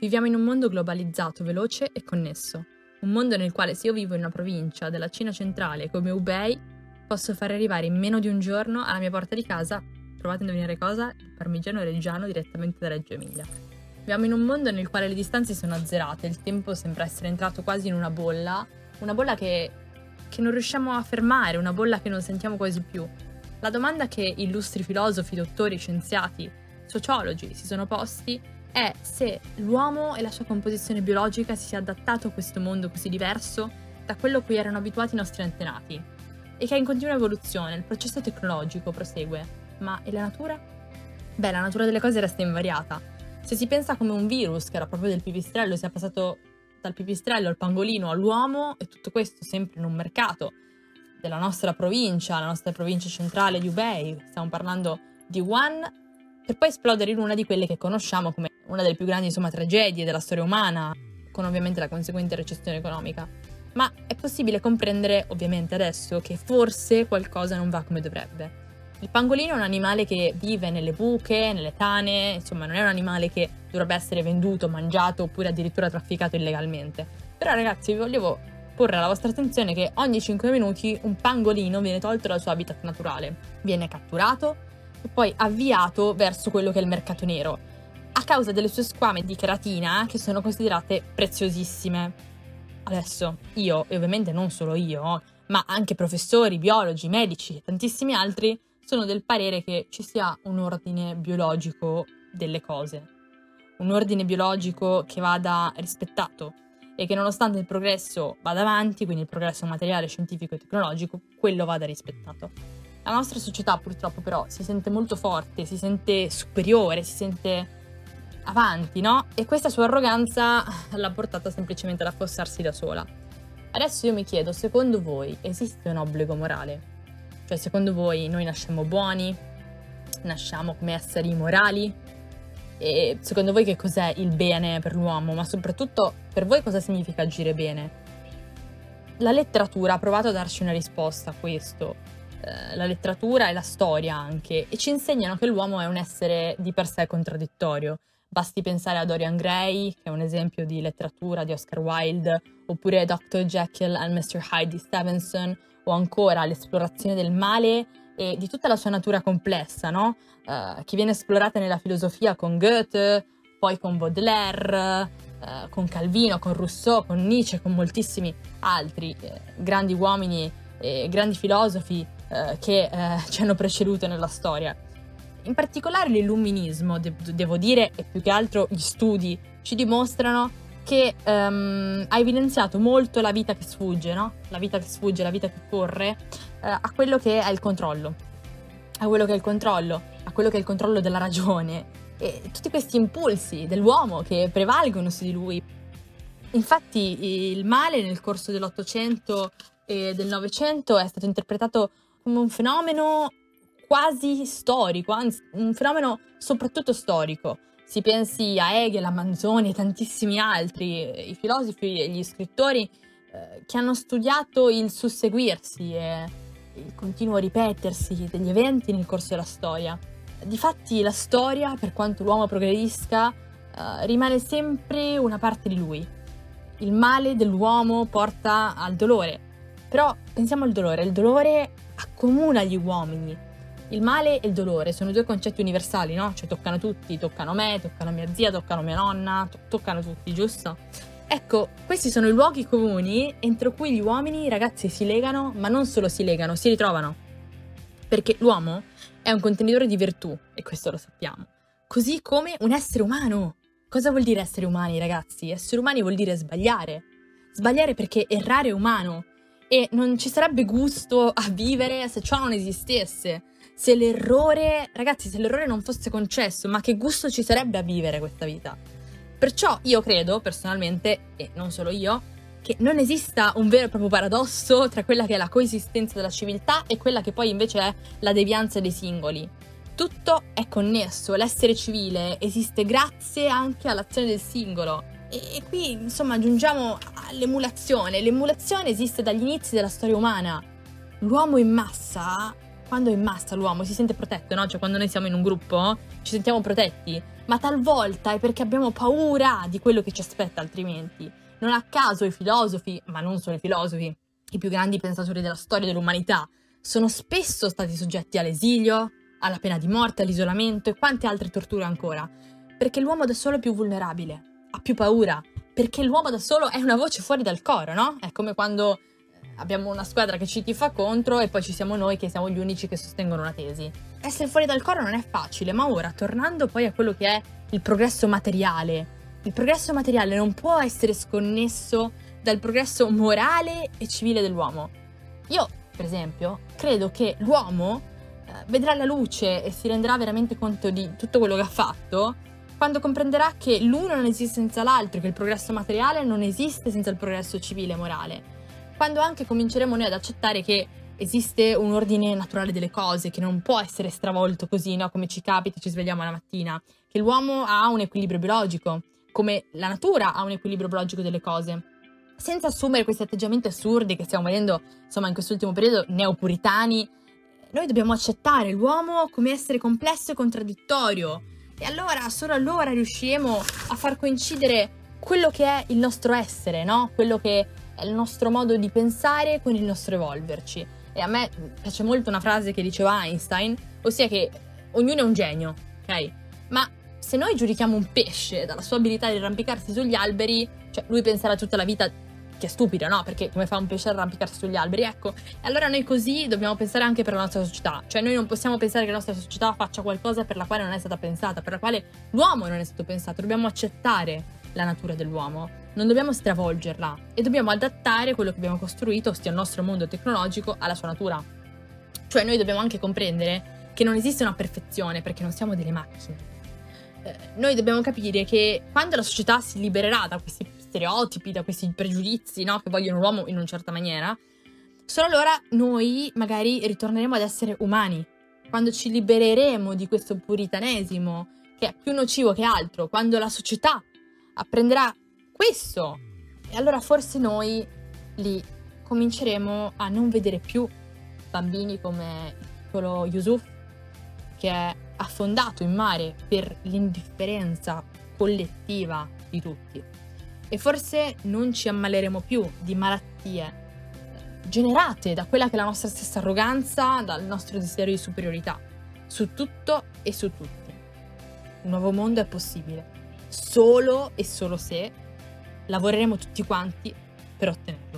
Viviamo in un mondo globalizzato, veloce e connesso. Un mondo nel quale se io vivo in una provincia della Cina centrale come Hubei, posso far arrivare in meno di un giorno alla mia porta di casa, provate a indovinare cosa, il parmigiano reggiano direttamente da Reggio Emilia. Viviamo in un mondo nel quale le distanze sono azzerate, il tempo sembra essere entrato quasi in una bolla, una bolla che, che non riusciamo a fermare, una bolla che non sentiamo quasi più. La domanda che illustri filosofi, dottori, scienziati, sociologi si sono posti è se l'uomo e la sua composizione biologica si sia adattato a questo mondo così diverso da quello a cui erano abituati i nostri antenati e che è in continua evoluzione, il processo tecnologico prosegue. Ma e la natura? Beh, la natura delle cose resta invariata. Se si pensa come un virus, che era proprio del pipistrello, sia passato dal pipistrello al pangolino all'uomo e tutto questo sempre in un mercato della nostra provincia, la nostra provincia centrale di Ubei, stiamo parlando di Wuhan, per poi esplodere in una di quelle che conosciamo come una delle più grandi insomma, tragedie della storia umana, con ovviamente la conseguente recessione economica. Ma è possibile comprendere, ovviamente adesso, che forse qualcosa non va come dovrebbe. Il pangolino è un animale che vive nelle buche, nelle tane, insomma non è un animale che dovrebbe essere venduto, mangiato oppure addirittura trafficato illegalmente. Però ragazzi vi volevo porre alla vostra attenzione che ogni 5 minuti un pangolino viene tolto dal suo habitat naturale, viene catturato poi avviato verso quello che è il mercato nero, a causa delle sue squame di keratina che sono considerate preziosissime. Adesso io, e ovviamente non solo io, ma anche professori, biologi, medici e tantissimi altri, sono del parere che ci sia un ordine biologico delle cose. Un ordine biologico che vada rispettato, e che nonostante il progresso vada avanti, quindi il progresso materiale, scientifico e tecnologico, quello vada rispettato. La nostra società purtroppo però si sente molto forte, si sente superiore, si sente avanti, no? E questa sua arroganza l'ha portata semplicemente ad affossarsi da sola. Adesso io mi chiedo, secondo voi esiste un obbligo morale? Cioè, secondo voi noi nasciamo buoni? Nasciamo come esseri morali? E secondo voi che cos'è il bene per l'uomo? Ma soprattutto per voi cosa significa agire bene? La letteratura ha provato a darci una risposta a questo. Eh, la letteratura e la storia anche, e ci insegnano che l'uomo è un essere di per sé contraddittorio. Basti pensare a Dorian Gray, che è un esempio di letteratura di Oscar Wilde, oppure Dr. Jekyll and Mr. Hyde di Stevenson, o ancora l'esplorazione del male e di tutta la sua natura complessa, no? Uh, che viene esplorata nella filosofia con Goethe, poi con Baudelaire, uh, con Calvino, con Rousseau, con Nietzsche, con moltissimi altri eh, grandi uomini e grandi filosofi eh, che eh, ci hanno preceduto nella storia. In particolare l'illuminismo, de- devo dire, e più che altro gli studi ci dimostrano che um, ha evidenziato molto la vita che sfugge, no? La vita che sfugge, la vita che corre, uh, a quello che è il controllo. A quello che è il controllo, a quello che è il controllo della ragione. E tutti questi impulsi dell'uomo che prevalgono su di lui. Infatti il male nel corso dell'Ottocento e del Novecento è stato interpretato come un fenomeno quasi storico, anzi un fenomeno soprattutto storico si pensi a Hegel, a Manzoni e tantissimi altri, i filosofi e gli scrittori eh, che hanno studiato il susseguirsi e il continuo ripetersi degli eventi nel corso della storia. Difatti la storia, per quanto l'uomo progredisca, eh, rimane sempre una parte di lui. Il male dell'uomo porta al dolore. Però pensiamo al dolore, il dolore accomuna gli uomini, il male e il dolore sono due concetti universali, no? Cioè toccano tutti, toccano me, toccano mia zia, toccano mia nonna, to- toccano tutti, giusto? Ecco, questi sono i luoghi comuni entro cui gli uomini, ragazzi, si legano, ma non solo si legano, si ritrovano. Perché l'uomo è un contenitore di virtù, e questo lo sappiamo. Così come un essere umano. Cosa vuol dire essere umani, ragazzi? Essere umani vuol dire sbagliare. Sbagliare perché errare è umano. E non ci sarebbe gusto a vivere se ciò non esistesse se l'errore, ragazzi, se l'errore non fosse concesso, ma che gusto ci sarebbe a vivere questa vita? Perciò io credo, personalmente, e non solo io, che non esista un vero e proprio paradosso tra quella che è la coesistenza della civiltà e quella che poi invece è la devianza dei singoli. Tutto è connesso, l'essere civile esiste grazie anche all'azione del singolo. E qui, insomma, giungiamo all'emulazione. L'emulazione esiste dagli inizi della storia umana. L'uomo in massa quando è in massa l'uomo si sente protetto, no? Cioè quando noi siamo in un gruppo ci sentiamo protetti, ma talvolta è perché abbiamo paura di quello che ci aspetta altrimenti. Non a caso i filosofi, ma non solo i filosofi, i più grandi pensatori della storia dell'umanità, sono spesso stati soggetti all'esilio, alla pena di morte, all'isolamento e quante altre torture ancora. Perché l'uomo da solo è più vulnerabile, ha più paura, perché l'uomo da solo è una voce fuori dal coro, no? È come quando abbiamo una squadra che ci tifa contro e poi ci siamo noi che siamo gli unici che sostengono una tesi. Essere fuori dal coro non è facile, ma ora, tornando poi a quello che è il progresso materiale, il progresso materiale non può essere sconnesso dal progresso morale e civile dell'uomo. Io, per esempio, credo che l'uomo eh, vedrà la luce e si renderà veramente conto di tutto quello che ha fatto quando comprenderà che l'uno non esiste senza l'altro, che il progresso materiale non esiste senza il progresso civile e morale quando anche cominceremo noi ad accettare che esiste un ordine naturale delle cose che non può essere stravolto così, no? come ci capita, ci svegliamo la mattina, che l'uomo ha un equilibrio biologico, come la natura ha un equilibrio biologico delle cose. Senza assumere questi atteggiamenti assurdi che stiamo vedendo, insomma, in quest'ultimo periodo, neopuritani, noi dobbiamo accettare l'uomo come essere complesso e contraddittorio. E allora, solo allora riusciremo a far coincidere quello che è il nostro essere, no? Quello che è il nostro modo di pensare con il nostro evolverci. E a me piace molto una frase che diceva Einstein, ossia che ognuno è un genio, ok? Ma se noi giudichiamo un pesce dalla sua abilità di arrampicarsi sugli alberi, cioè lui penserà tutta la vita che è stupida, no? Perché come fa un pesce arrampicarsi sugli alberi? Ecco, allora noi così dobbiamo pensare anche per la nostra società, cioè noi non possiamo pensare che la nostra società faccia qualcosa per la quale non è stata pensata, per la quale l'uomo non è stato pensato, dobbiamo accettare la natura dell'uomo, non dobbiamo stravolgerla e dobbiamo adattare quello che abbiamo costruito, ossia il nostro mondo tecnologico, alla sua natura. Cioè noi dobbiamo anche comprendere che non esiste una perfezione perché non siamo delle macchine. Eh, noi dobbiamo capire che quando la società si libererà da questi stereotipi, da questi pregiudizi no, che vogliono l'uomo in una certa maniera, solo allora noi magari ritorneremo ad essere umani. Quando ci libereremo di questo puritanesimo che è più nocivo che altro, quando la società apprenderà questo. E allora forse noi lì cominceremo a non vedere più bambini come il piccolo Yusuf che è affondato in mare per l'indifferenza collettiva di tutti. E forse non ci ammaleremo più di malattie generate da quella che è la nostra stessa arroganza, dal nostro desiderio di superiorità, su tutto e su tutti. Un nuovo mondo è possibile solo e solo se lavoreremo tutti quanti per ottenerlo.